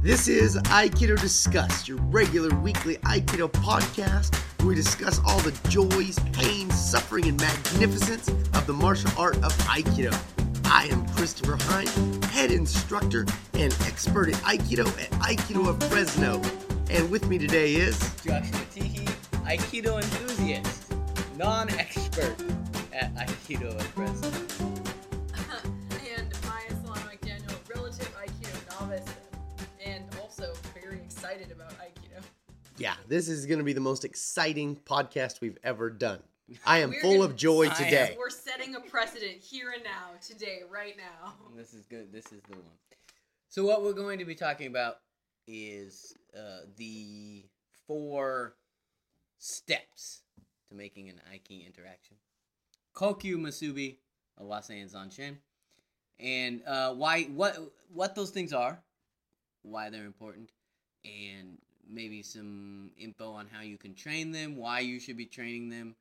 This is Aikido Discussed, your regular weekly Aikido podcast where we discuss all the joys, pains, suffering, and magnificence of the martial art of Aikido. I am Christopher Hine, head instructor and expert at Aikido at Aikido of Fresno. And with me today is Joshua Teehee, Aikido enthusiast, non-expert at Aikido of Fresno. Excited about Aikido. Yeah, this is going to be the most exciting podcast we've ever done. I am We're full gonna- of joy I today. We're setting a precedent here and now, today, right now. This is good. This is the one. So what we're going to be talking about is uh, the four steps to making an Aiki interaction: Kokyu, Musubi, Awase, and Zanshin, and uh, why what what those things are, why they're important, and maybe some info on how you can train them, why you should be training them,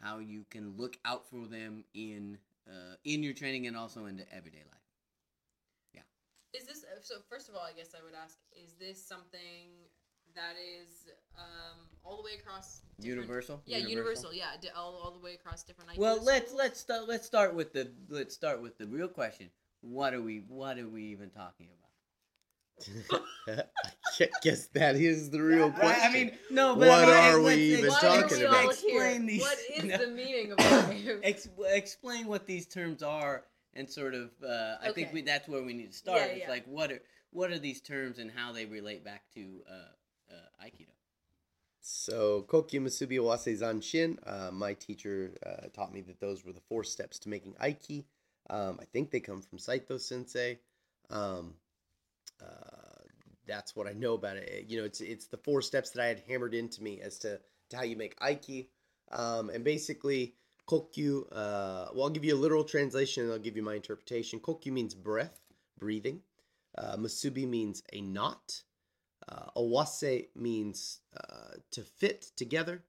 how you can look out for them in uh, in your training and also into everyday life. Yeah. Is this so? First of all, I guess I would ask: Is this something that is um, all the way across? Universal. Yeah, universal. Yeah, di- all, all the way across different. Aikido Well, let's let's start let's start with the let's start with the real question. What are we what are we even talking about? I guess that is the real question. I mean, no, but What I mean, are we even Why talking about? Explain here? these. What is no. the meaning of life? Ex- explain what these terms are and sort of uh, I think we, that's where we need to start. Yeah, it's yeah. like what are what are these terms and how they relate back to uh, uh, aikido. So, Kokyu Musubi Awase Zanshin, uh, my teacher uh, taught me that those were the four steps to making Aiki. Um, I think they come from Saito Sensei. Um, that's what I know about it. You know, it's it's the four steps that I had hammered into me as to, to how you make Aiki. Um, and basically, Kokyu, uh, well, I'll give you a literal translation and I'll give you my interpretation. Kokyu means breath, breathing. Uh, Musubi means a knot. Uh, awase means uh, to fit together.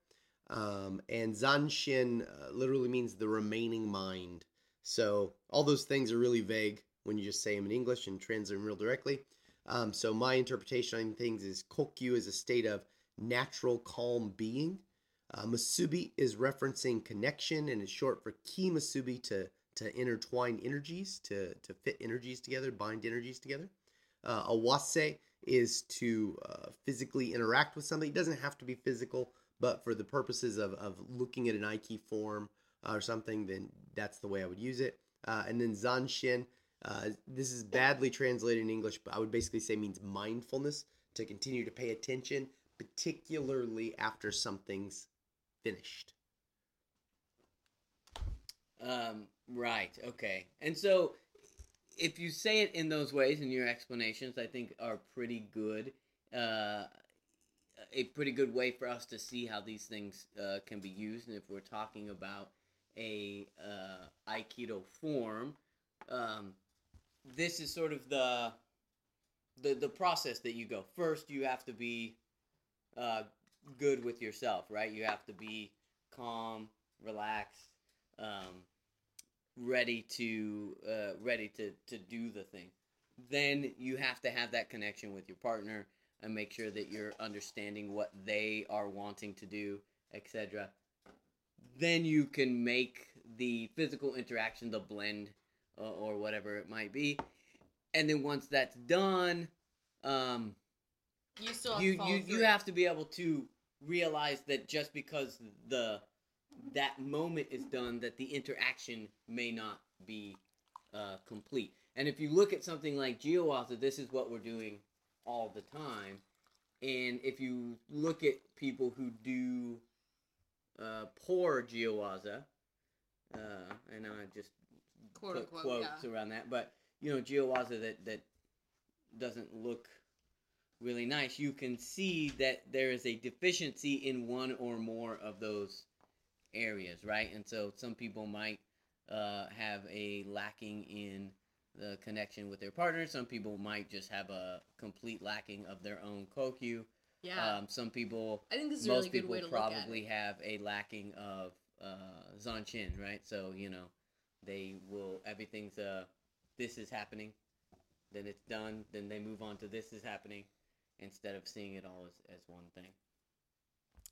Um, and Zanshin uh, literally means the remaining mind. So all those things are really vague when you just say them in English and translate them real directly. Um, so my interpretation on things is Kokyu is a state of natural calm being. Uh, Musubi is referencing connection and it's short for Ki Musubi to to intertwine energies, to to fit energies together, bind energies together. Uh, awase is to uh, physically interact with something. It doesn't have to be physical, but for the purposes of, of looking at an Aiki form uh, or something, then that's the way I would use it. Uh, and then Zanshin, uh, this is badly translated in English, but I would basically say means mindfulness, to continue to pay attention, particularly after something's finished. Um, right. Okay. And so, if you say it in those ways, and your explanations, I think, are pretty good. Uh, a pretty good way for us to see how these things uh, can be used, and if we're talking about a uh, aikido form, um, this is sort of the the the process that you go. First, you have to be uh, good with yourself, right? You have to be calm, relaxed, um, ready to uh, ready to to do the thing. Then you have to have that connection with your partner and make sure that you're understanding what they are wanting to do, etc. Then you can make the physical interaction, the blend, uh, or whatever it might be. And then once that's done, um, You still have you to you you have to be able to realize that just because the that moment is done that the interaction may not be uh, complete. And if you look at something like jiyuwaza this is what we're doing all the time. And if you look at people who do uh, poor jiyuwaza uh, and I just Quote, put unquote, quotes yeah. around that but you know jiyuwaza that that doesn't look really nice, you can see that there is a deficiency in one or more of those areas, right? And so some people might uh, have a lacking in the connection with their partner. Some people might just have a complete lacking of their own kokyu. Yeah. Um, some people, I think this is a most really good people way to look at probably have a lacking of uh, zanshin, right? So you know, they will everything's uh, this is happening, then it's done. Then they move on to this is happening, instead of seeing it all as, as one thing.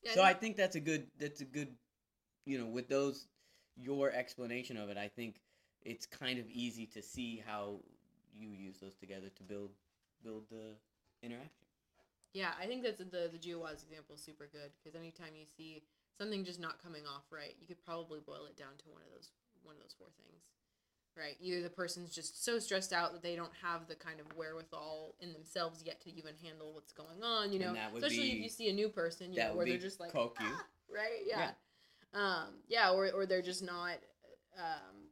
Yeah, so I think that's a good that's a good you know with those your explanation of it I think it's kind of easy to see how you use those together to build build the interaction. Yeah, I think that's the the GeoWise example is super good because anytime you see something just not coming off right, you could probably boil it down to one of those one of those four things. Right. Either the person's just so stressed out that they don't have the kind of wherewithal in themselves yet to even handle what's going on, you know. And that would Especially be- if you see a new person, you know, where they're just like. "Ah," right? Yeah. Um, yeah, or or they're just not um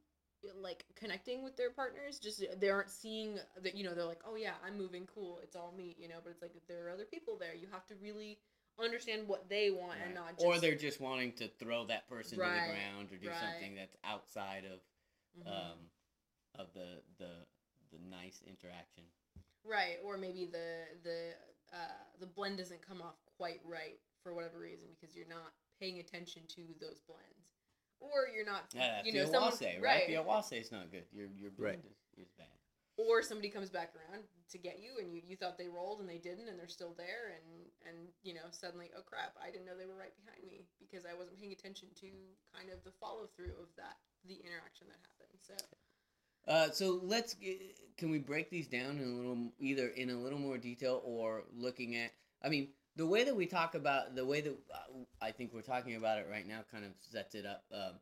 like connecting with their partners just they aren't seeing that you know they're like oh yeah i'm moving cool it's all me you know but it's like there are other people there you have to really understand what they want and not just or they're just wanting to throw that person to the ground or do right. something that's outside of Mhm. um of the the the nice interaction. right or maybe the the uh the blend doesn't come off quite right for whatever reason because you're not paying attention to those blends or you're not Yeah, you you know someone right? right Fiawase is not good. Your your blend Right. is, is bad. Or somebody comes back around to get you and you, you thought they rolled and they didn't and they're still there and and you know suddenly oh crap i didn't know they were right behind me because i wasn't paying attention to kind of the follow through of that the interaction that happened. So Uh, so let's g- can we break these down in a little either in a little more detail or looking at I mean the way that we talk about the way that uh, I think we're talking about it right now kind of sets it up um,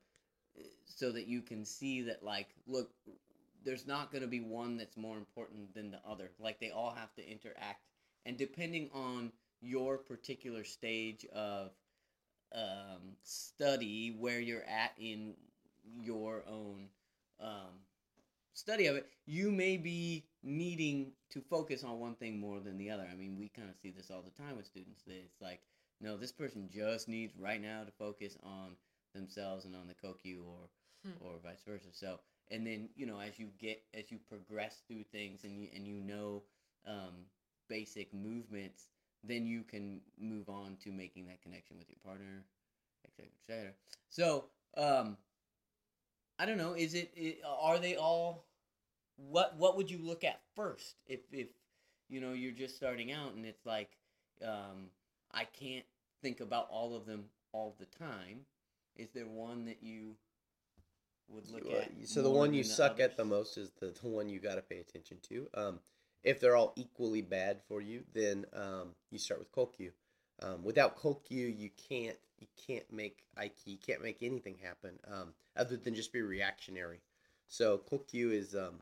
so that you can see that like look there's not going to be one that's more important than the other like they all have to interact and depending on your particular stage of um, study where you're at in your own um, study of it, you may be needing to focus on one thing more than the other. I mean, we kind of see this all the time with students. That it's like, no, this person just needs right now to focus on themselves and on the kokyu or Hmm. or vice versa. So, and then you know, as you get as you progress through things and you and you know um, basic movements, then you can move on to making that connection with your partner, et cetera, et cetera. So, um, I don't know. Is it, it? Are they all? What What would you look at first if if you know you're just starting out and it's like um, I can't think about all of them all the time. Is there one that you would look at? so the one you the suck at the most is the, the one you got to pay attention to. Um, if they're all equally bad for you, then um, you start with Kokyu. Um, without Kokyu, you can't you can't make Aiki, you can't make anything happen um, other than just be reactionary. So Kokyu is um,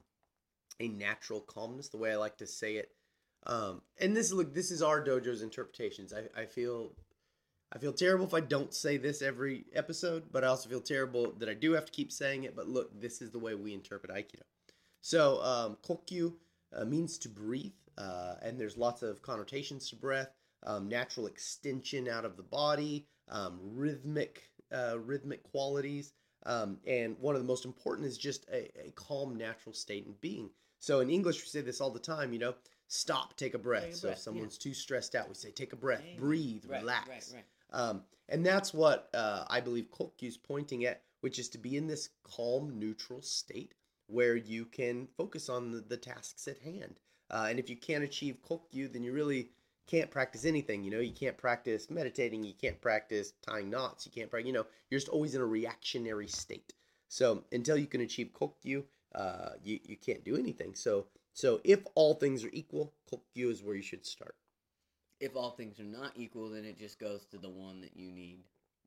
a natural calmness, the way I like to say it. Um, and this look, this is our dojo's interpretations. I, I feel I feel terrible if I don't say this every episode, but I also feel terrible that I do have to keep saying it. But look, this is the way we interpret Aikido. So, um, kokyu uh, means to breathe, uh, and there's lots of connotations to breath. Um, natural extension out of the body, um, rhythmic, uh, rhythmic qualities, um, and one of the most important is just a, a calm, natural state in being. So in English, we say this all the time. You know, stop, take a breath. Take a so breath, if yeah. someone's too stressed out, we say take a breath, breathe, Right, relax. Right, right. Um, and that's what uh, I believe Kokyu's pointing at, which is to be in this calm, neutral state where you can focus on the, the tasks at hand. Uh, and if you can't achieve Kokyu, then you really can't practice anything. You know, you can't practice meditating, you can't practice tying knots, you can't practice, you know, you're just always in a reactionary state. So until you can achieve Kokyu, uh, you, you can't do anything. So, so if all things are equal, Kokyu is where you should start. If all things are not equal, then it just goes to the one that you need.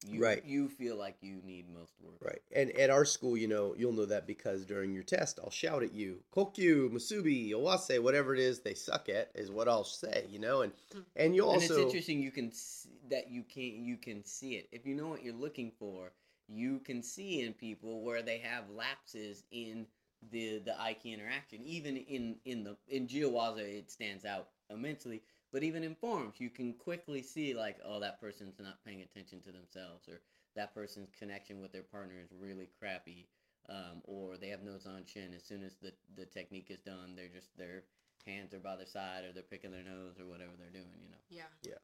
You, Right. You feel like you need most work. Right. And at our school, you know, you'll know that because during your test, I'll shout at you, Kokyu, Musubi, Awase, whatever it is they suck at is what I'll say, you know, and Hmm. and you also. and also it's interesting you can s that you can you can see it if you know what you're looking for you can see in people where they have lapses in the the Aiki interaction even in in the in jiyuwaza it stands out immensely but even in forms you can quickly see like oh that person's not paying attention to themselves or that person's connection with their partner is really crappy um, or they have no zanshin as soon as the the technique is done they're just their hands are by their side or they're picking their nose or whatever they're doing you know yeah Yeah.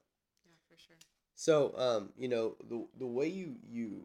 yeah for sure So, um, you know, the the way you you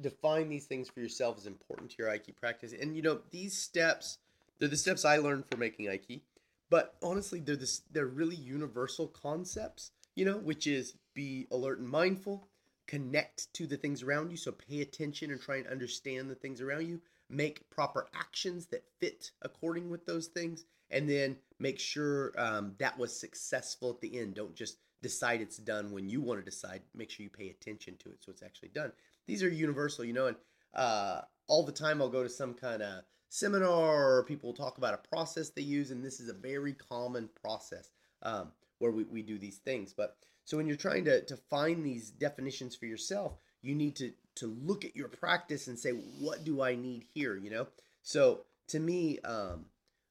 define these things for yourself is important to your Aiki practice. And you know, these steps they're the steps I learned for making Aiki. But honestly, they're this they're really universal concepts, you know, which is be alert and mindful, connect to the things around you, so pay attention and try and understand the things around you, make proper actions that fit according with those things, and then make sure um, that was successful at the end. Don't just decide it's done when you want to decide. Make sure you pay attention to it so it's actually done. These are universal, you know, and uh, all the time I'll go to some kind of seminar or people talk about a process they use, and this is a very common process um, where we, we do these things. But so when you're trying to, to find these definitions for yourself, you need to to look at your practice and say, what do I need here? You know. So to me, um,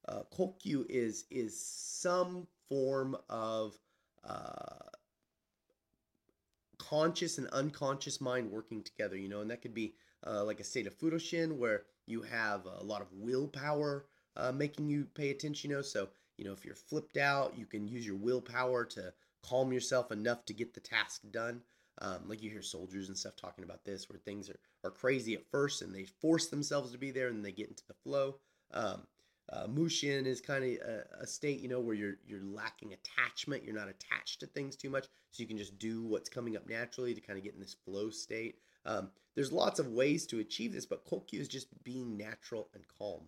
uh, kokyu is is some form of uh, conscious and unconscious mind working together. You know, and that could be uh, like a state of fudoshin where you have a lot of willpower uh, making you pay attention. You know, so you know if you're flipped out, you can use your willpower to calm yourself enough to get the task done. Um, like you hear soldiers and stuff talking about this, where things are, are crazy at first and they force themselves to be there and they get into the flow. Um, uh, Mushin is kind of a, a, state, you know, where you're you're lacking attachment. You're not attached to things too much, so you can just do what's coming up naturally to kind of get in this flow state. Um, there's lots of ways to achieve this, but Kokyu is just being natural and calm.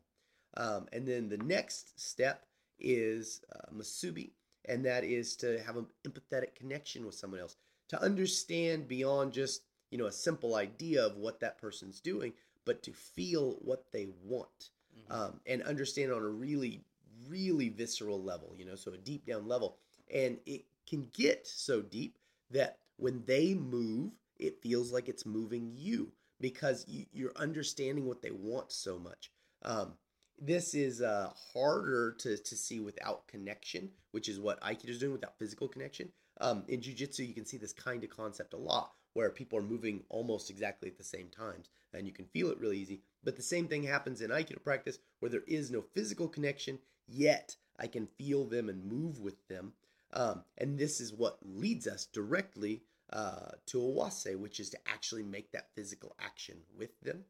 Um, and then the next step is uh, Musubi, and that is to have an empathetic connection with someone else, to understand beyond just you know a simple idea of what that person's doing, but to feel what they want mm-hmm. um, and understand on a really, really visceral level. You know, so a deep down level, and it can get so deep that when they move, it feels like it's moving you because you, are understanding what they want so much. Um, this is uh, harder to, to see without connection, which is what Aikido is doing without physical connection. Um, in Jiu-Jitsu, you can see this kind of concept a lot, where people are moving almost exactly at the same times, and you can feel it really easy. But the same thing happens in Aikido practice, where there is no physical connection, yet I can feel them and move with them. Um, and this is what leads us directly uh, to Awase, which is to actually make that physical action with them.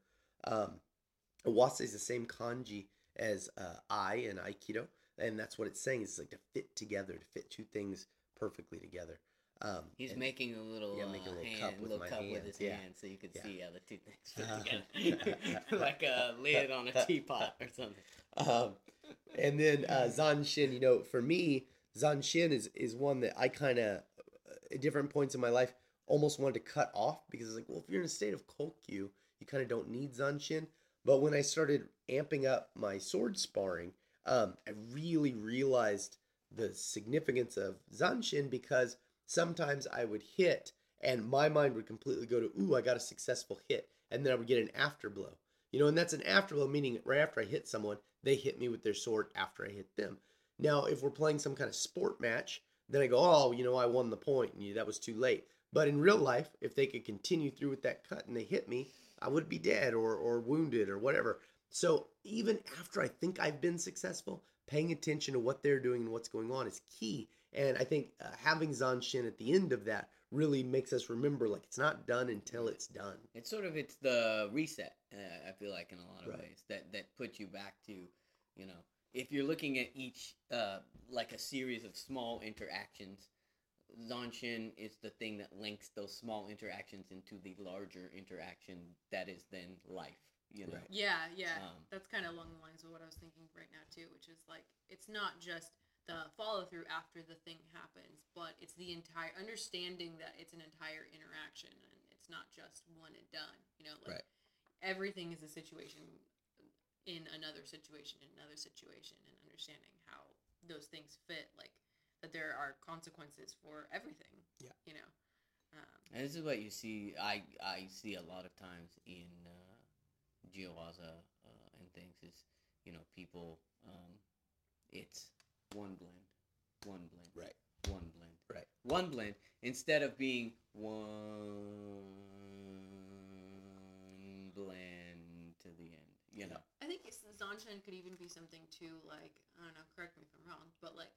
Um, Awase is the same kanji as uh, I in Aikido, and that's what it's saying. It's like to fit together, to fit two things perfectly together. Um, He's making a little, yeah, making a little hand, cup, with, little cup with his yeah. hand, so you can yeah. see how the two things fit together, like a lid on a teapot or something. Um, and then uh, Zanshin, you know, for me, Zanshin is is one that I kind of at different points in my life almost wanted to cut off because it's like, well, if you're in a state of kokyu, you kind of don't need zanshin. But when I started amping up my sword sparring, um, I really realized the significance of zanshin because sometimes I would hit and my mind would completely go to, ooh, I got a successful hit. And then I would get an afterblow. You know, and that's an afterblow, meaning right after I hit someone, they hit me with their sword after I hit them. Now, if we're playing some kind of sport match, then I go, oh, you know, I won the point, and that was too late. But in real life, if they could continue through with that cut and they hit me, I would be dead or or wounded or whatever. So even after I think I've been successful, paying attention to what they're doing and what's going on is key. And I think uh, having Zanshin at the end of that really makes us remember like it's not done until it's done. It's sort of it's the reset. Uh, I feel like in a lot of right. ways that that puts you back to, you know, if you're looking at each uh, like a series of small interactions, Zanshin is the thing that links those small interactions into the larger interaction that is then life. You know? Right. Yeah, yeah. Um, That's kind of along the lines of what I was thinking right now too, which is like it's not just the follow through after the thing happens, but it's the entire understanding that it's an entire interaction and it's not just one and done. You know, like right. everything is a situation in another situation, in another situation, and understanding how those things fit, like that there are consequences for everything. Yeah, you know. Um, and this is what you see. I I see a lot of times in uh, Jiwaza uh, and things is you know people. Um, it's one blend, one blend, right, one blend, right, one blend instead of being one blend to the end. You know. I think Zanshin could even be something too, like, I don't know, correct me if I'm wrong, but like,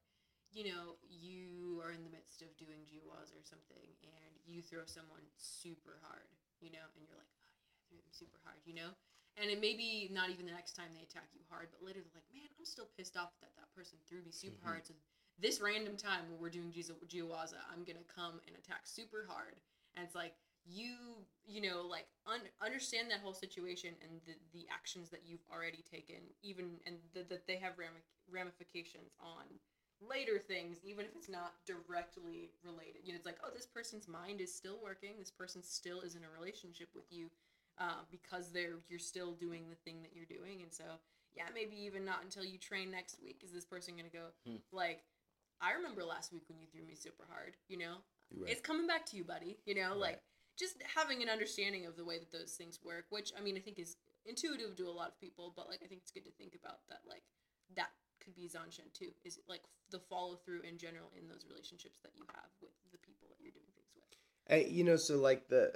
you know, you are in the midst of doing Jiwas or something and you throw someone super hard, you know, and you're like, oh yeah, I threw them super hard, you know? and it may be not even the next time they attack you hard, but later they're like, man, I'm still pissed off that that person threw me super Mhm. hard. So this random time when we're doing Jiwaza, I'm gonna come and attack super hard, and it's like you you know like un- understand that whole situation and the, the actions that you've already taken even and th- that they have rami- ramifications on later things even if it's not directly related you know it's like oh this person's mind is still working this person still is in a relationship with you uh, because they're you're still doing the thing that you're doing and so yeah maybe even not until you train next week is this person gonna go Hmm. like i remember last week when you threw me super hard you know Right. it's coming back to you buddy you know like Right. Just having an understanding of the way that those things work which i mean i think is intuitive to a lot of people but like i think it's good to think about that like that could be zanshin too is like the follow through in general in those relationships that you have with the people that you're doing things with Uh, you know, so like the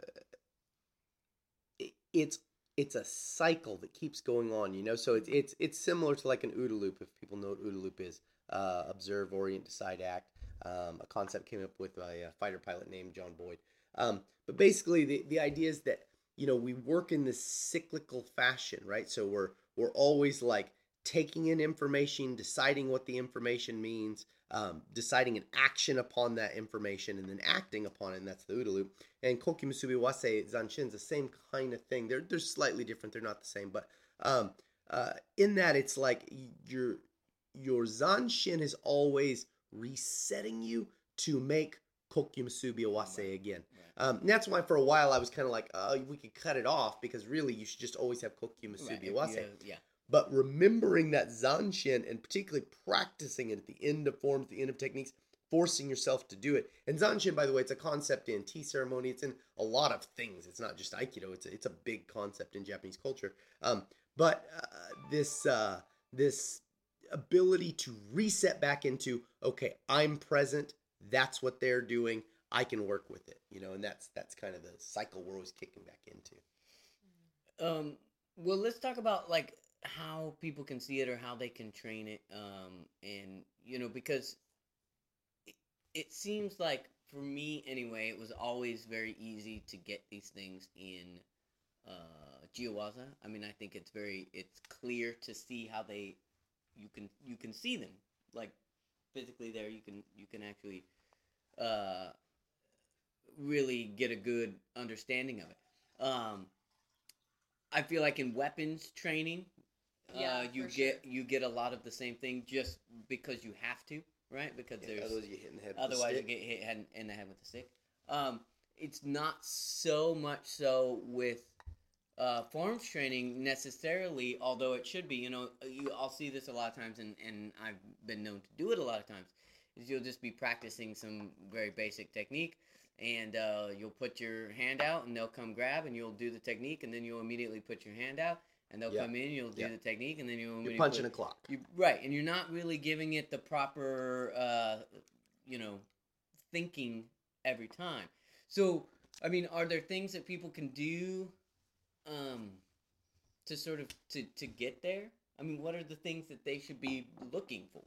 it's it's a cycle that keeps going on. You know, so it's it's it's similar to like an OODA loop. If people know what OODA loop is, uh, observe, orient, decide, act. Um, a concept came up with a fighter pilot named John Boyd. Um, but basically, the the idea is that you know we work in this cyclical fashion, right? So we're we're always like taking in information, deciding what the information means, um, deciding an action upon that information, and then acting upon it. And that's the OODA loop. And Koki Musubi Wase Zanshin's the same kind of thing. They're they're slightly different. They're not the same, but um, uh, in that it's like your your Zanshin is always resetting you to make Koki Musubi Wase Right. again. Right. Um, and that's why for a while I was kind of like, oh, we could cut it off because really you should just always have Right, Musubi if Wase. yeah. But remembering that Zanshin and particularly practicing it at the end of forms, the end of techniques, forcing yourself to do it. And Zanshin, by the way, it's a concept in tea ceremony. It's in a lot of things. It's not just Aikido. It's a, it's a big concept in Japanese culture. Um, but uh, this uh, this ability to reset back into okay, I'm present. That's what they're doing. I can work with it. You know, and that's that's kind of the cycle we're always kicking back into. Um, well, let's talk about like how people can see it or how they can train it. Um, and you know, because it, it seems like for me anyway, it was always very easy to get these things in uh, jiyuwaza. I mean, I think it's very it's clear to see how they you can you can see them like physically there. You can you can actually uh, really get a good understanding of it. Um, I feel like in weapons training, Yeah, uh, you get sure. you get a lot of the same thing just because you have to, right? Because Yeah, there's otherwise you hit in the head. with the otherwise you get hit in the head with a stick. Um, it's not so much so with uh, forms training necessarily, although it should be. You know, you I'll see this a lot of times, and and I've been known to do it a lot of times. Is you'll just be practicing some very basic technique, and uh, you'll put your hand out, and they'll come grab, and you'll do the technique, and then you'll immediately put your hand out, and they'll Yeah. come in, you'll do Yeah. the technique, and then you'll You're immediately punching put, a clock. you right, and you're not really giving it the proper, uh, you know, thinking every time. So, I mean, are there things that people can do, um, to sort of to to get there? I mean, what are the things that they should be looking for?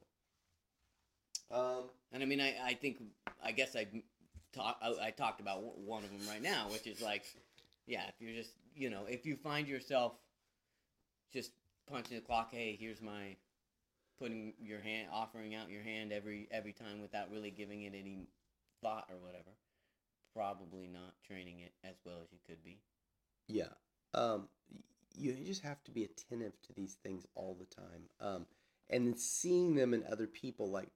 Um, And I mean, I I think I guess I talk I, I talked about one- of them right now, which is like, yeah, if you're just you know, if you find yourself just punching the clock, hey, here's my putting your hand, offering out your hand every every time without really giving it any thought or whatever, probably not training it as well as you could be. Yeah. Um, you just have to be attentive to these things all the time. Um, and then seeing them in other people, like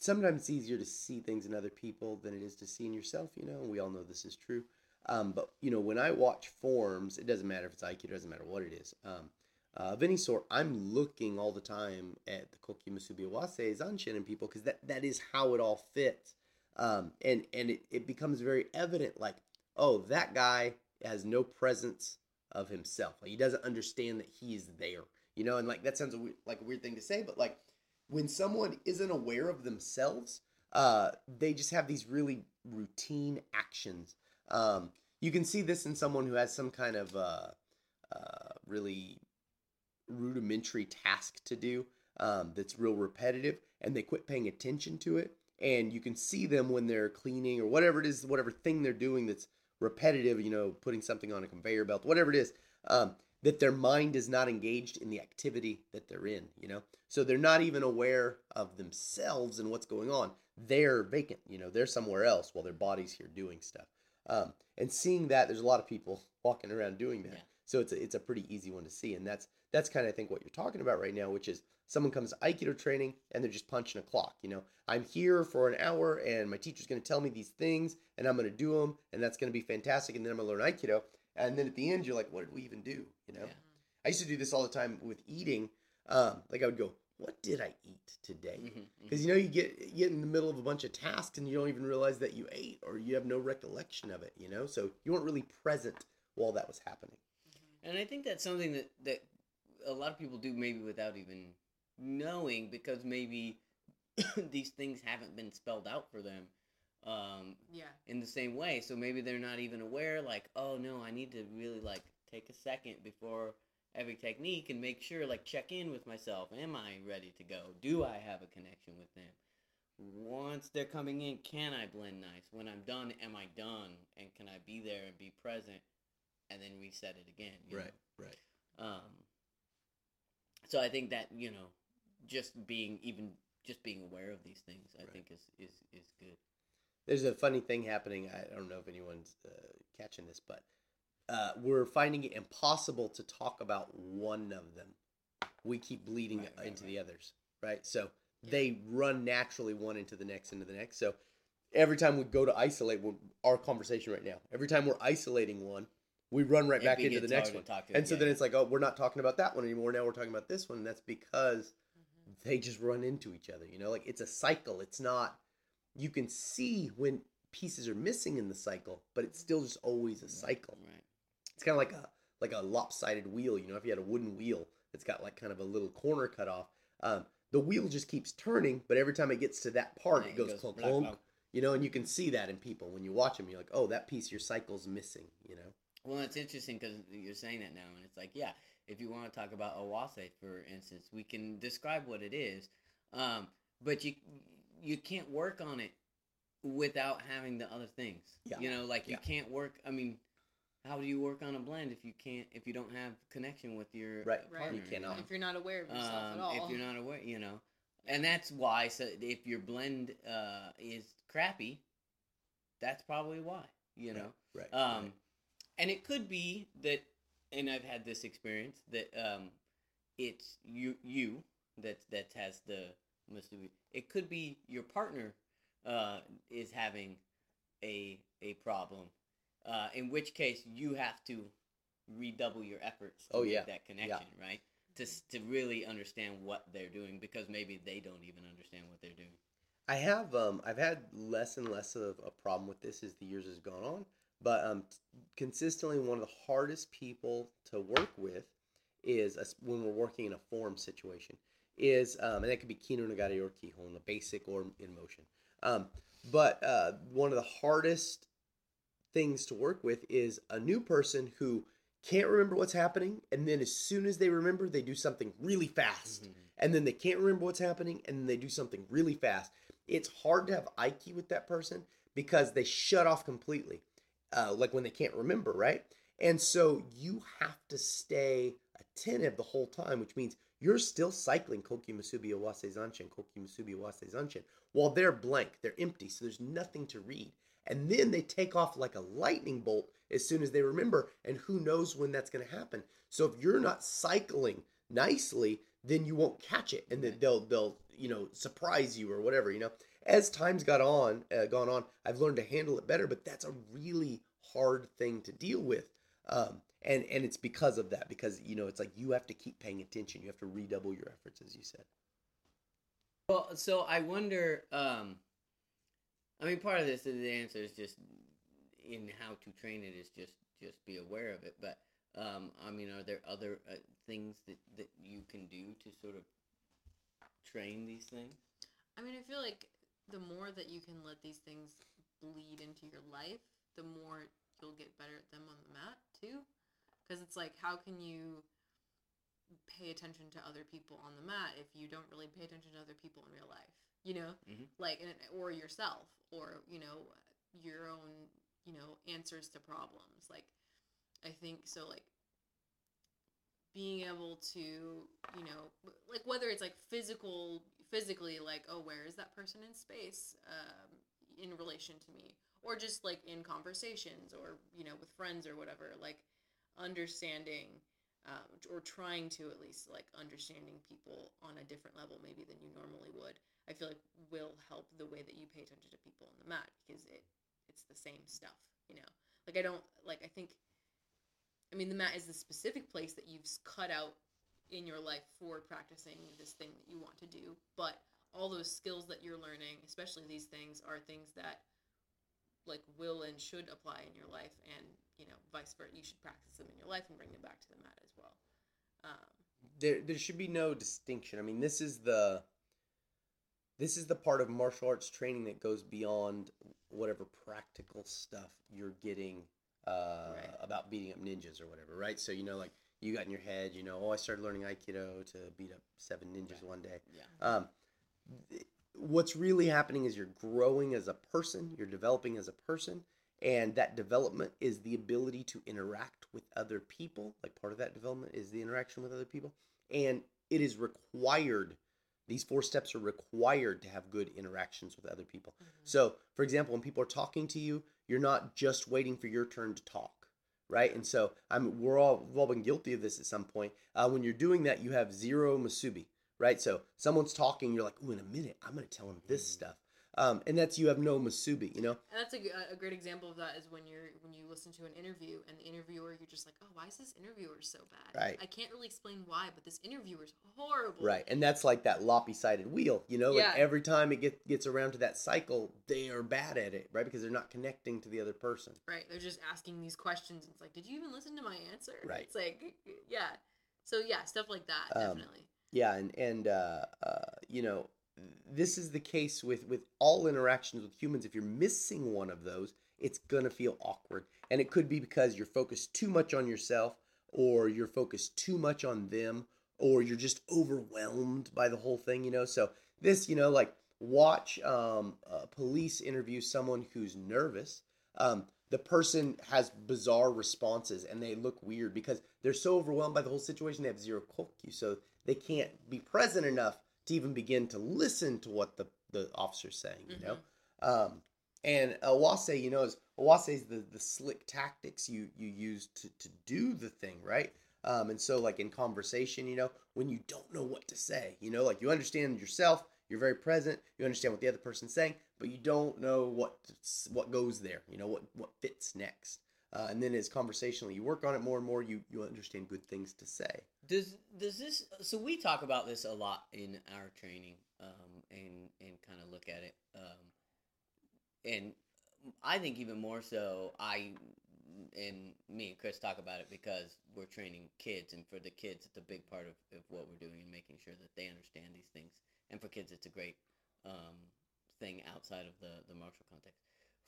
sometimes it's easier to see things in other people than it is to see in yourself. You know, and we all know this is true. Um, but you know, when I watch forms, it doesn't matter if it's Aikido, it doesn't matter what it is. Um, uh, of any sort, I'm looking all the time at the Koki Musubi Wase Zanshin and people because that, that is how it all fits. Um, and and it, it becomes very evident like, oh, that guy has no presence of himself. Like he doesn't understand that he's there. You know, and like that sounds a like a weird thing to say, but like when someone isn't aware of themselves, uh, they just have these really routine actions. Um, you can see this in someone who has some kind of uh, uh, really rudimentary task to do um, that's real repetitive, and they quit paying attention to it. And you can see them when they're cleaning or whatever it is, whatever thing they're doing that's repetitive. You know, putting something on a conveyor belt, whatever it is. Um, that their mind is not engaged in the activity that they're in, you know? So they're not even aware of themselves and what's going on. They're vacant, you know, they're somewhere else while their body's here doing stuff. Um, and seeing that, there's a lot of people walking around doing that. Yeah. So it's a, it's a pretty easy one to see. And that's that's kind of I think what you're talking about right now, which is someone comes to Aikido training and they're just punching a clock. You know, I'm here for an hour and my teacher's going to tell me these things and I'm going to do them and that's going to be fantastic. And then I'm going to learn Aikido. And then at the end, you're like, what did we even do? You know, Yeah. I used to do this all the time with eating. Um, like I would go, what did I eat today? Mhm, mhm. Because you know you get you get in the middle of a bunch of tasks and you don't even realize that you ate or you have no recollection of it. You know, so you weren't really present while that was happening. And I think that's something that that a lot of people do maybe without even knowing because maybe these things haven't been spelled out for them um, Yeah. in the same way. So maybe they're not even aware. Like, oh no, I need to really like take a second before every technique and make sure like check in with myself. Am I ready to go? Do I have a connection with them? Once they're coming in, can I blend nice? When I'm done, am I done? And can I be there and be present? And then reset it again. you know? right. Um, so I think that you know, just being even just being aware of these things, I Right. think is is is good. There's a funny thing happening. I don't know if anyone's uh, catching this, but uh, we're finding it impossible to talk about one of them. We keep bleeding Right, right, into right. the others, right? So Yeah. they run naturally one into the next, into the next. So every time we go to isolate our conversation right now, every time we're isolating one, we run right back into the next one. And so yeah, then it's like, oh, we're not talking about that one anymore. Now we're talking about this one. And that's because Mm-hmm. they just run into each other. You know, like it's a cycle. It's not, you can see when pieces are missing in the cycle, but it's still just always a cycle. Right. It's kind of like a like a lopsided wheel. You know, if you had a wooden wheel that's got like kind of a little corner cut off, um, the wheel just keeps turning, but every time it gets to that part, Right, it goes, clunk, blah, clunk. You know, and you can see that in people when you watch them. You're like, oh, that piece your cycle's missing. You know, Well, it's interesting because you're saying that now, and it's like, yeah, if you want to talk about awase, for instance, we can describe what it is, um, but you you can't work on it without having the other things. Yeah. You know, like you can't work. I mean, how do you work on a blend if you can't if you don't have connection with your Right. Right. partner? You cannot. If you're not aware of yourself at um, all. if you're not aware, you know, and that's why. So if your blend uh, is crappy, that's probably why. You know. right? Um, right. and it could be that, and I've had this experience that um, it's you you that that has the It could be your partner uh, is having a a problem, uh, in which case you have to redouble your efforts to Oh, make yeah. that connection, right? To to really understand what they're doing because maybe they don't even understand what they're doing. I have um I've had less and less of a problem with this as the years has gone on, but um t- consistently one of the hardest people to work with is us when we're working in a form situation is um and that could be ki no nagare or kihon, a basic or in motion. Um but uh one of the hardest things to work with is a new person who can't remember what's happening and then as soon as they remember they do something really fast Mhm. and then they can't remember what's happening and then they do something really fast it's hard to have Aiki with that person because they shut off completely, uh, like when they can't remember, right? And so you have to stay attentive the whole time, which means you're still cycling Koki Musubi Awase Zanshin, Koki Musubi Awase Zanshin, while they're blank, they're empty, so there's nothing to read. And then they take off like a lightning bolt as soon as they remember, and who knows when that's going to happen. So if you're not cycling nicely, then you won't catch it, and then they'll they'll you know surprise you or whatever. You know, as time's got on uh, gone on, I've learned to handle it better. But that's a really hard thing to deal with, um, and and it's because of that. Because you know, it's like you have to keep paying attention. You have to redouble your efforts, as you said. Well, so I wonder. Um, I mean, part of this, is the answer is just in how to train it is just just be aware of it. But um, I mean, are there other uh, things that that you can do to sort of train these things? I mean, I feel like the more that you can let these things bleed into your life, the more you'll get better at them on the mat too. Because it's like, how can you pay attention to other people on the mat if you don't really pay attention to other people in real life? You know, Mhm. like, or yourself, or you know, your own, you know, answers to problems. Like, I think so. Like, being able to you know like whether it's like physical physically like oh where is that person in space um, in relation to me or just like in conversations or you know with friends or whatever like understanding um, or trying to at least like understanding people on a different level maybe than you normally would i feel like will help the way that you pay attention to people on the mat because it it's the same stuff you know? Like i don't like i think i mean the mat is the specific place that you've cut out in your life for practicing this thing that you want to do but all those skills that you're learning especially these things are things that like will and should apply in your life and you know vice versa you should practice them in your life and bring them back to the mat as well um, there there should be no distinction. I mean, this is the this is the part of martial arts training that goes beyond whatever practical stuff you're getting uh, Right. about beating up ninjas or whatever, right? So you know, like you got in your head, you know, oh, I started learning aikido to beat up seven ninjas Right. one day. Yeah. Um, what's really happening is you're growing as a person, you're developing as a person, and that development is the ability to interact with other people. Like part of that development is the interaction with other people, and it is required. These four steps are required to have good interactions with other people. So, for example, when people are talking to you, you're not just waiting for your turn to talk, right? And so, I'm we're all we've all been guilty of this at some point. Uh, when you're doing that, you have zero musubi, right? So, someone's talking, you're like, "Oh, in a minute, I'm going to tell them this Mhm. stuff," um, and that's you have no musubi, you know. And that's a, a great example of that is when you're when you listen to an interview and the interviewer you're just like, oh, why is this interviewer so bad? Right. I can't really explain why, but this interviewer's horrible. Right, and that's like that loppy-sided wheel, you know. Like Yeah. every time it get, gets around to that cycle, they are bad at it, right? Because they're not connecting to the other person. Right. They're just asking these questions. And it's like, did you even listen to my answer? Right. It's like, yeah. So yeah, stuff like that Um, definitely. Yeah, and and uh, uh, you know, this is the case with with all interactions with humans. If you're missing one of those, it's gonna feel awkward, and it could be because you're focused too much on yourself, or you're focused too much on them, or you're just overwhelmed by the whole thing. You know, so this, you know, like watch um, a police interview someone who's nervous. Um, the person has bizarre responses and they look weird because they're so overwhelmed by the whole situation. They have zero kokyu, so they can't be present enough to even begin to listen to what the, the officer's saying, you know? Um, and Awase, you know, is Awase is the, the slick tactics you, you use to, to do the thing, right? Um, and so, like in conversation, you know, when you don't know what to say, you know, like you understand yourself, you're very present, you understand what the other person's saying, but you don't know what what goes there, you know, what what fits next. Uh, and then as conversationally you work on it more and more, you you understand good things to say. Does does this? So we talk about this a lot in our training, um, and and kind of look at it, um, and I think even more so, I and me and Chris talk about it because we're training kids, and for the kids, it's a big part of, of what we're doing and making sure that they understand these things. And for kids, it's a great um, thing outside of the the martial context.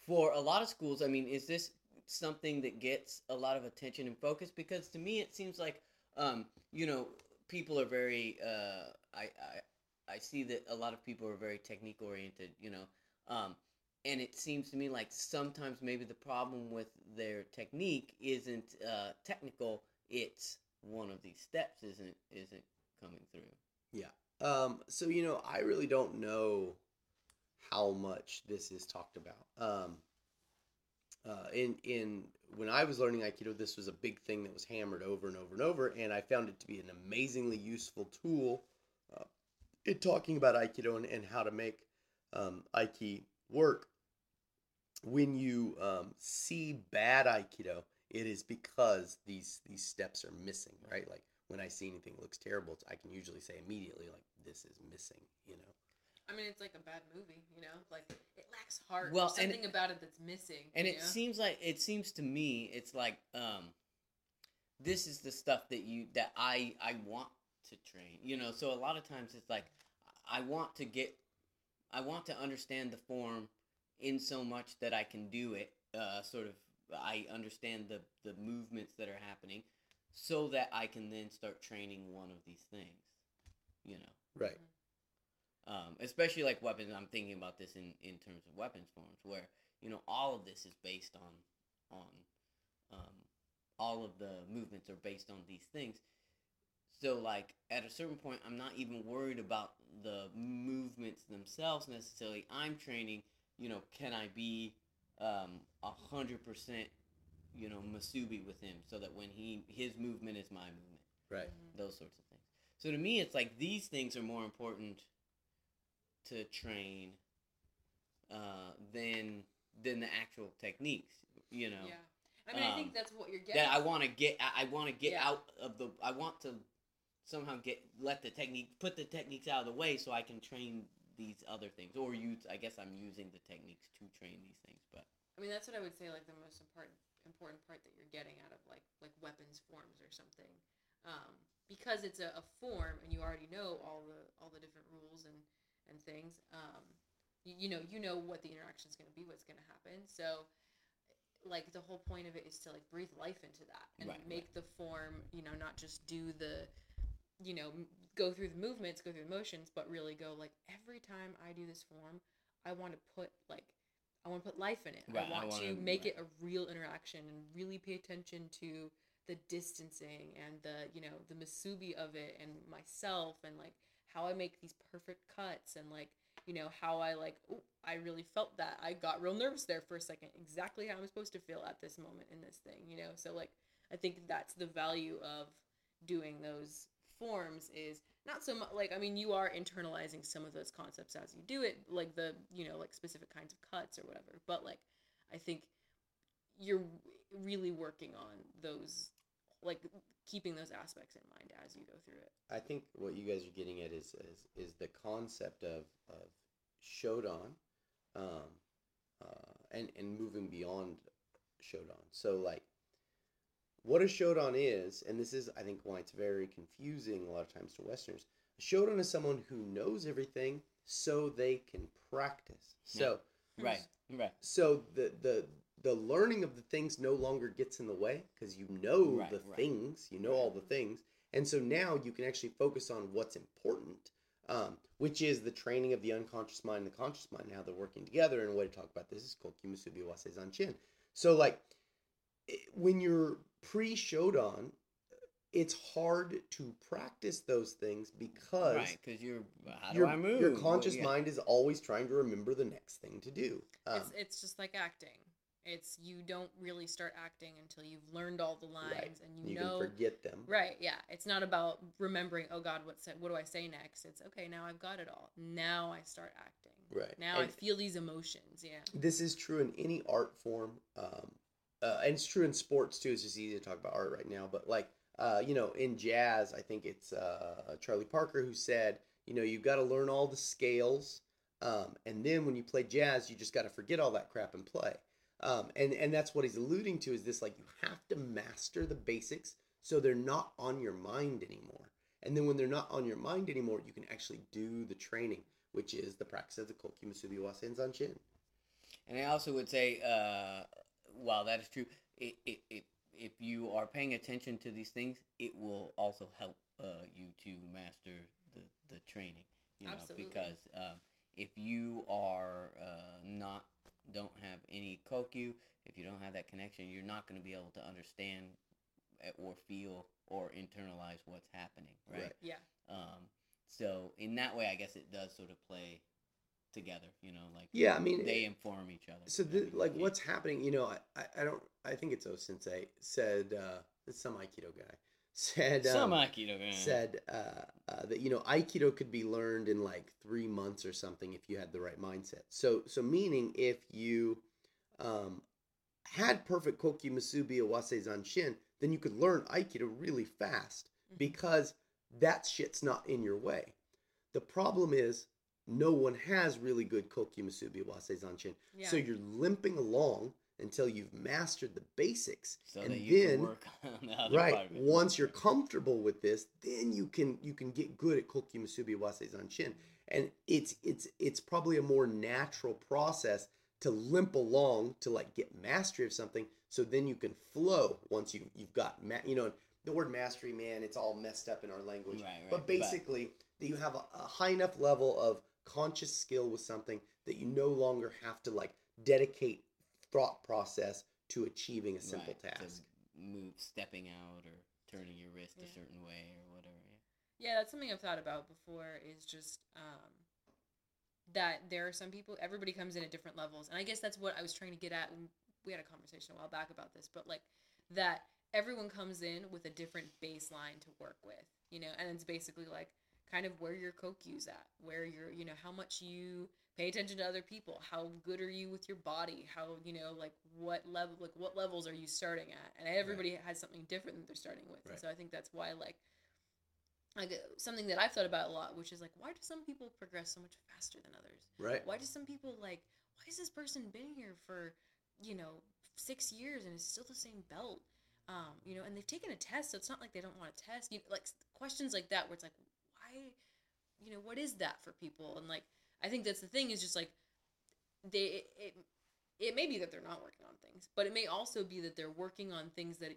For a lot of schools, I mean, is this something that gets a lot of attention and focus? Because to me, it seems like um, you know, people are very. Uh, I, I I see that a lot of people are very technique oriented. You know, um, and it seems to me like sometimes maybe the problem with their technique isn't uh, technical. It's one of these steps isn't isn't coming through. Yeah um, so you know, I really don't know how much this is talked about. Um, uh, in in when I was learning Aikido, this was a big thing that was hammered over and over and over, and I found it to be an amazingly useful tool uh, in talking about Aikido and, and how to make um, Aiki work. When you um, see bad Aikido, it is because these these steps are missing, right? Like when I see anything that looks terrible, I can usually say immediately, like this is missing, you know. I mean, it's like a bad movie, you know. Like it lacks heart. Well, Well, and- something about it that's missing. and it know? seems like it seems to me it's like um this is the stuff that you that i i want to train you know so a lot of times it's like i want to get i want to understand the form in so much that i can do it uh sort of i understand the the movements that are happening so that i can then start training one of these things you know Right. Um, especially like weapons. I'm thinking about this in, in terms of weapons forms, where you know all of this is based on on um, all of the movements are based on these things. So like at a certain point, I'm not even worried about the movements themselves necessarily. I'm training. You know, can I be um, a hundred percent, you know, Musubi with him, so that when he his movement is my movement, Right. Mhm. those sorts of things. So to me, it's like these things are more important to train uh, than than the actual techniques. You know, Yeah. I mean, I Um, think that's what you're getting. that I want to get. I, I want to get Yeah. out of the. I want to somehow get let the technique put the techniques out of the way so I can train these other things or use. I guess I'm using the techniques to train these things, but I mean, that's what I would say. Like the most important important part that you're getting out of like like weapons forms or something, um, because it's a, a form and you already know all the all the different rules and and things. Um, you, you know you know what the interaction is going to be, what's going to happen. So, like the whole point of it is to like breathe life into that and Right, make the form. You know, not just do the you know go through the movements, go through the motions, but really go like every time I do this form, I want to put like I want to put life in it. Right, I I want to wanna- make right. it a real interaction and really pay attention to the distancing and the you know the musubi of it and myself and like how I make these perfect cuts and like you know how I like oh I really felt that. I got real nervous there for a second exactly how I'm supposed to feel at this moment in this thing you know? So like I think that's the value of doing those forms is not so much like I mean you are internalizing some of those concepts as you do it like the you know like specific kinds of cuts or whatever but like I think you're really working on those like keeping those aspects in mind as you go through it I think what you guys are getting at is is, is the concept of of Shodan, um, uh, and and moving beyond Shodan. So like, what a Shodan is, and this is I think why it's very confusing a lot of times to Westerners. A Shodan is someone who knows everything so they can practice. So right, right, so the the the learning of the things no longer gets in the way because you know Right, the right. things you know all the things and so now you can actually focus on what's important um, which is the training of the unconscious mind and the conscious mind and how they're working together and a way to talk about this is called kimusubi wase zanshin so like i- when you're pre-shodan it's hard to practice those things because right. Because you're how do your, I move? your Well, conscious yeah. mind is always trying to remember the next thing to do um, it's, it's just like acting it's you don't really start acting until you've learned all the lines Right. and you, you know can forget them. Right yeah. It's not about remembering oh god what what do i say next? It's okay now i've got it all. Now i start acting. Right. now i feel these emotions yeah. This is true in any art form um, uh, and it's true in sports too it's just easy to talk about art right now but like uh, you know in jazz i think it's uh, charlie parker who said you know you've got to learn all the scales um, and then when you play jazz you just got to forget all that crap and play um, and and that's what he's alluding to is this like you have to master the basics so they're not on your mind anymore and then when they're not on your mind anymore you can actually do the training which is the practice of the kokyu musubi wase and And I also would say, uh, while that is true, it, it, it, if you are paying attention to these things, it will also help uh, you to master the, the training. You know, Absolutely. because um, if you are uh, not don't have any kokyu, if you don't have that connection, you're not going to be able to understand or feel or internalize what's happening, right? Right. yeah Um, so in that way, I guess it does sort of play together. You know, like Yeah, I mean, they inform each other. so the, like what's happening? You know, I, I, I don't. I think it's O Sensei said. Uh, it's some Aikido guy said. some um, Aikido guy. said uh, uh, that you know Aikido could be learned in like three months or something if you had the right mindset. So so meaning if you um, had perfect Kokyu Musubi Awase Zanshin, then you could learn Aikido really fast Mhm. because that shit's not in your way. The problem is no one has really good Kokyu Musubi Awase Zanshin. yeah So you're limping along until you've mastered the basics. so and that you then can work on the other right part once you're comfortable with this then you can you can get good at kokyu musubi wase zanshin and it's it's it's probably a more natural process to limp along to like get mastery of something so then you can flow once you you've got ma- you know the word mastery man it's all messed up in our language. Right, right, but but- basically that you have a, a high enough level of conscious skill with something that you no longer have to like dedicate thought process to achieving a simple Right, task move stepping out or turning your wrist Yeah. a certain way or whatever. Yeah, that's something I've thought about before. Is just um, that there are some people. Everybody comes in at different levels, and I guess that's what I was trying to get at. When we had a conversation a while back about this, but like that everyone comes in with a different baseline to work with, you know, and it's basically like kind of where your Kokyu's at, where you're, you know, how much you pay attention to other people, how good are you with your body, how you know, like what level, like what levels are you starting at, and everybody has something different that they're starting with. And so I think that's why like like uh, something that I've thought about a lot, which is like, why do some people progress so much faster than others? Right. Why do some people like? Why has this person been here for, you know, six years and it's still the same belt? Um, you know, and they've taken a test, so it's not like they don't want to test. You know, like questions like that, where it's like, why, you know, what is that for people? And like, I think that's the thing is just like, they it it may be that they're not working on things, but it may also be that they're working on things that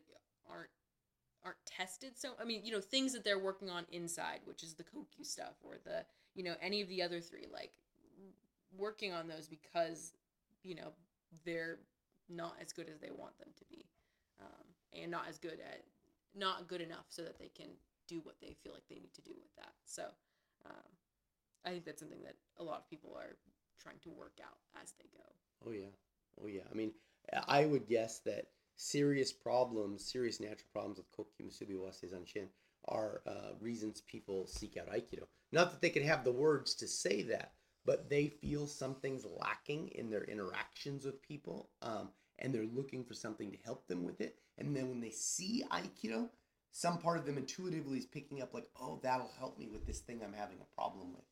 aren't aren't tested so i mean you know things that they're working on inside which is the kokyu stuff or the you know any of the other three like working on those because you know they're not as good as they want them to be um, and not as good at not good enough so that they can do what they feel like they need to do with that. So um, i think that's something that a lot of people are trying to work out as they go Oh yeah. Oh yeah. I mean, I would guess that serious problems, serious natural problems with Kokyu Musubi Wase Zanshin are uh, reasons people seek out Aikido. Not that they could have the words to say that, but they feel something's lacking in their interactions with people, um, and they're looking for something to help them with it. And then when they see Aikido, some part of them intuitively is picking up like, oh, that'll help me with this thing I'm having a problem with.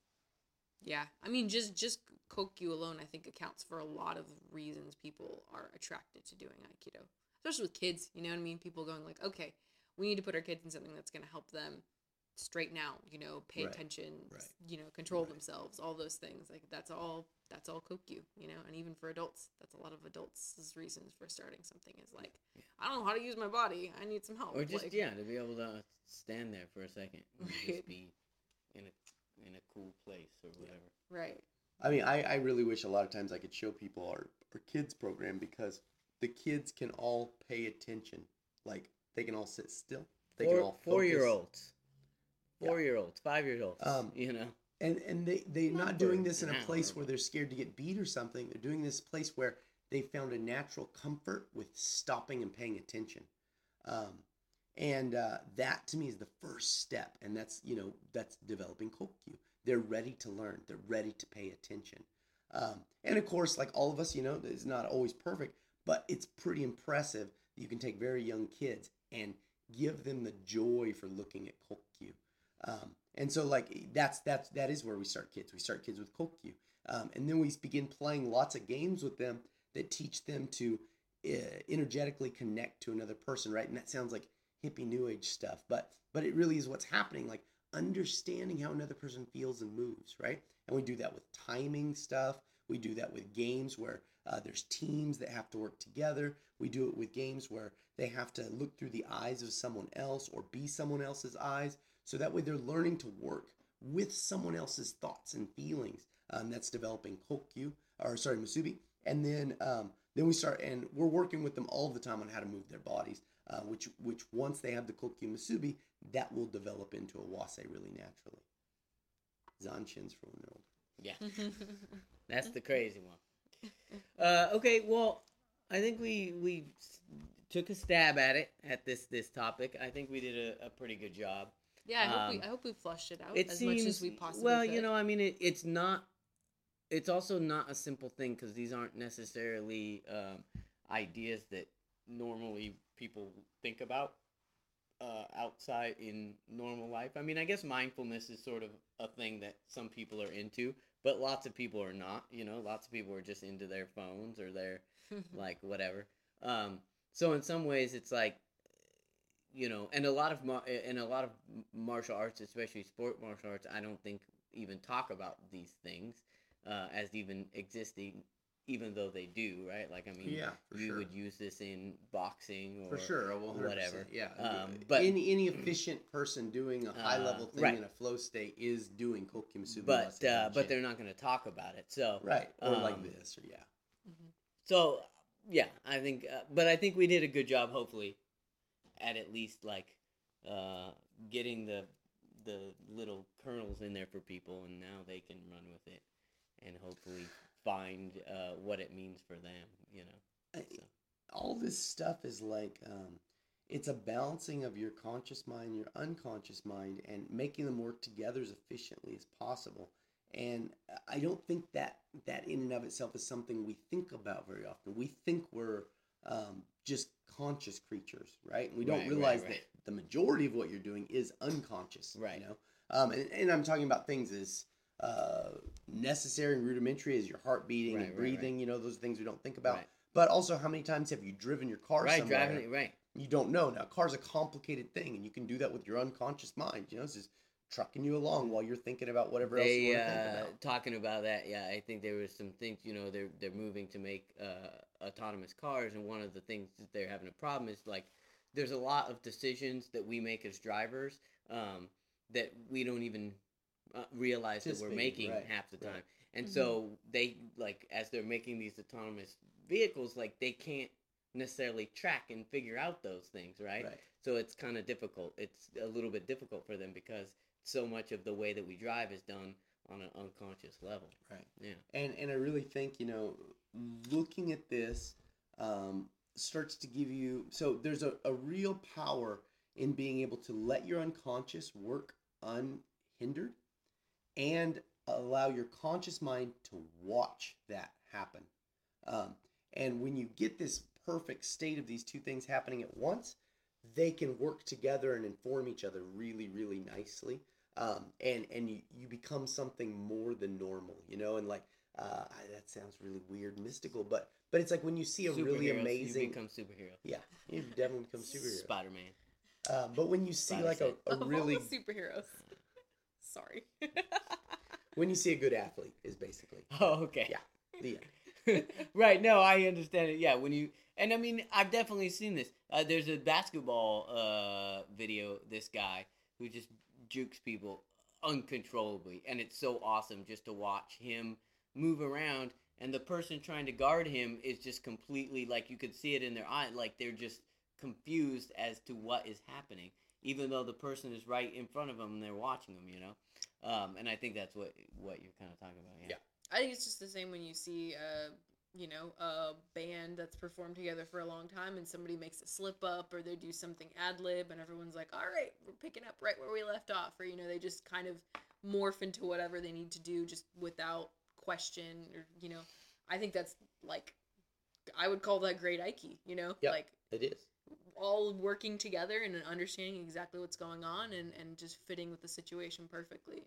Yeah, I mean, just just Kokyu alone, I think accounts for a lot of reasons people are attracted to doing Aikido, especially with kids. You know what I mean? People going like, okay, we need to put our kids in something that's going to help them straighten out. You know, pay Right, attention. right, You know, control right. themselves. All those things. Like that's all. That's all Kokyu. You know, and even for adults, that's a lot of adults' reasons for starting something is like, Yeah. I don't know how to use my body. I need some help. Or just Like, yeah, to be able to stand there for a second, and Right. just be in a in a cool place or whatever. Right. I mean, I, I really wish a lot of times I could show people our, our kids program because the kids can all pay attention. Like they can all sit still. They can all focus. four year olds, Yeah. four year olds, five year olds. Um, you know, And and they they're not doing this in a place where they're scared to get beat or something. They're doing this place where they found a natural comfort with stopping and paying attention. Um, and uh, that to me is the first step, and that's you know that's developing kokyu. They're ready to learn. They're ready to pay attention. Um, and of course, like all of us, you know, it's not always perfect, but it's pretty impressive you can take very young kids and give them the joy for looking at kokyu. Um, and so, like that's that's that is where we start kids. We start kids with kokyu, um, and then we begin playing lots of games with them that teach them to uh, energetically connect to another person, right? And that sounds like hippie new age stuff, but but it really is what's happening. Like understanding how another person feels and moves, right? And we do that with timing stuff. We do that with games where uh, there's teams that have to work together. We do it with games where they have to look through the eyes of someone else or be someone else's eyes. So that way they're learning to work with someone else's thoughts and feelings. Um, that's developing Kokyu, or sorry, Musubi. And then um, then we start, and we're working with them all the time on how to move their bodies. Uh, which which once they have the Kokyu Musubi, that will develop into a Wase really naturally. Zanshin's for when they're older. yeah, that's the crazy one. Uh, okay, well, I think we we took a stab at it at this this topic. I think we did a, a pretty good job. Yeah, I hope we Um, I hope we flushed it out it as seems much as we possibly well could. you know i mean it, it's not it's also not a simple thing because these aren't necessarily um, ideas that normally people think about uh, outside in normal life i mean i guess mindfulness is sort of a thing that some people are into but lots of people are not you know lots of people are just into their phones or their like whatever. Um, so in some ways, it's like, you know, and a lot of mar- and a lot of martial arts, especially sport martial arts, I don't think even talk about these things uh, as even existing, even though they do, right? Like I mean, Yeah, for you sure. would use this in boxing or For sure, well, whatever. Yeah, Um, but but- any any efficient person doing a high level Uh, thing right. in a flow state is doing Kokyu Musubi. but uh, but they're not going to talk about it. So right or like um, this or yeah. So yeah, I think, uh, but I think we did a good job, hopefully, at at least like uh, getting the the little kernels in there for people, and now they can run with it and hopefully find uh, what it means for them. You know, I- all this stuff is like um, it's a balancing of your conscious mind your unconscious mind and making them work together as efficiently as possible and i don't think that that in and of itself is something we think about very often we think we're um, just conscious creatures right and we don't Right, right, realize right. that the majority of what you're doing is unconscious Right. you know um, and, and i'm talking about things as uh, necessary and rudimentary as your heart beating Right, and right, right. breathing you know those things we don't think about Right. but also how many times have you driven your car right, somewhere driving it right. you don't know now car's a complicated thing and you can do that with your unconscious mind you know it's just trucking you along while you're thinking about whatever else you want to think uh, about talking about that. Yeah, I think there was some things. You know, they're they're moving to make uh, autonomous cars, and one of the things that they're having a problem is like there's a lot of decisions that we make as drivers um, that we don't even uh, realize that we're making right, half the right. time. And Mhm. so they like as they're making these autonomous vehicles, like they can't necessarily track and figure out those things, right? right So it's kind of difficult. It's a little bit difficult for them because so much of the way that we drive is done on an unconscious level. right Yeah. and and i really think you know looking at this um, starts to give you so there's a, a real power in being able to let your unconscious work unhindered and allow your conscious mind to watch that happen um, and when you get this perfect state of these two things happening at once they can work together and inform each other really really nicely um, and and you, you become something more than normal you know and like uh, that sounds really weird mystical but but it's like when you see a really amazing You become superhero. yeah you definitely become superhero Spider Man. uh, but when you see Spider like a, a really the superheroes. Sorry. when you see a good athlete is basically Oh, okay. Yeah. the end. right. No, I understand it. Yeah. When you and I mean, I've definitely seen this. Uh, there's a basketball uh, video. This guy who just jukes people uncontrollably, and it's so awesome just to watch him move around. And the person trying to guard him is just completely like you could see it in their eye, like they're just confused as to what is happening, even though the person is right in front of them and they're watching them. You know. Um, and I think that's what what you're kind of talking about. Yeah. Yeah. I think it's just the same when you see, uh, you know, a band that's performed together for a long time and somebody makes a slip up or they do something ad lib and everyone's like, all right, we're picking up right where we left off. Or, you know, they just kind of morph into whatever they need to do just without question or, you know, I think that's like, I would call that great Aiki, you know? Yep. Like, it is all working together and understanding exactly what's going on and, and just fitting with the situation perfectly.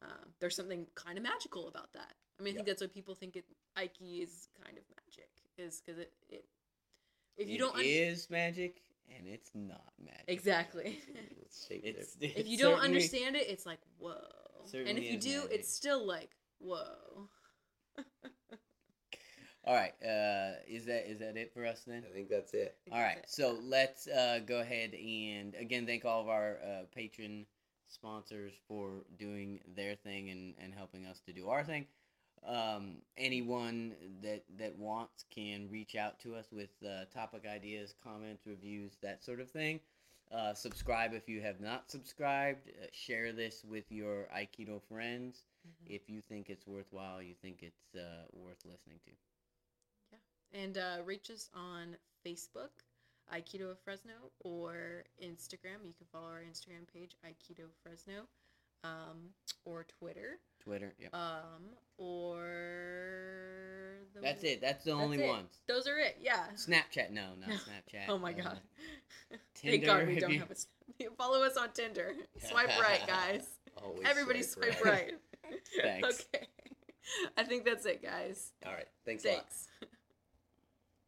And um, there's something kind of magical about that. I mean, I think Yeah. that's why people think it Aiki is kind of magic, is because it, it if you It don't un- is magic and it's not magic. exactly with It's, if you don't understand it, it's like whoa, and if you do, magic. it's still like whoa. All right, uh, is that is that it for us then? i think that's it All right, so let's uh, go ahead and again thank all of our uh, patron sponsors for doing their thing and, and helping us to do our thing. Um, anyone that that wants can reach out to us with uh, topic ideas, comments, reviews, that sort of thing. Uh, subscribe if you have not subscribed. Uh, share this with your Aikido friends Mhm. if you think it's worthwhile. You think it's uh, worth listening to. And uh, reach us on Facebook, Aikido of Fresno, or Instagram. You can follow our Instagram page, Aikido Fresno, um, or Twitter, Twitter. Yep. um, or the That's it. That's the That's only it. ones. Those are it. Yeah. Snapchat, no, not Snapchat. Oh my Uh, god. Tinder, Thank God we don't you- have a. s- Follow us on Tinder. Swipe right, guys. Always Everybody swipe swipe right. Thanks. okay. I think that's it, guys. all right thanks a lot Thanks.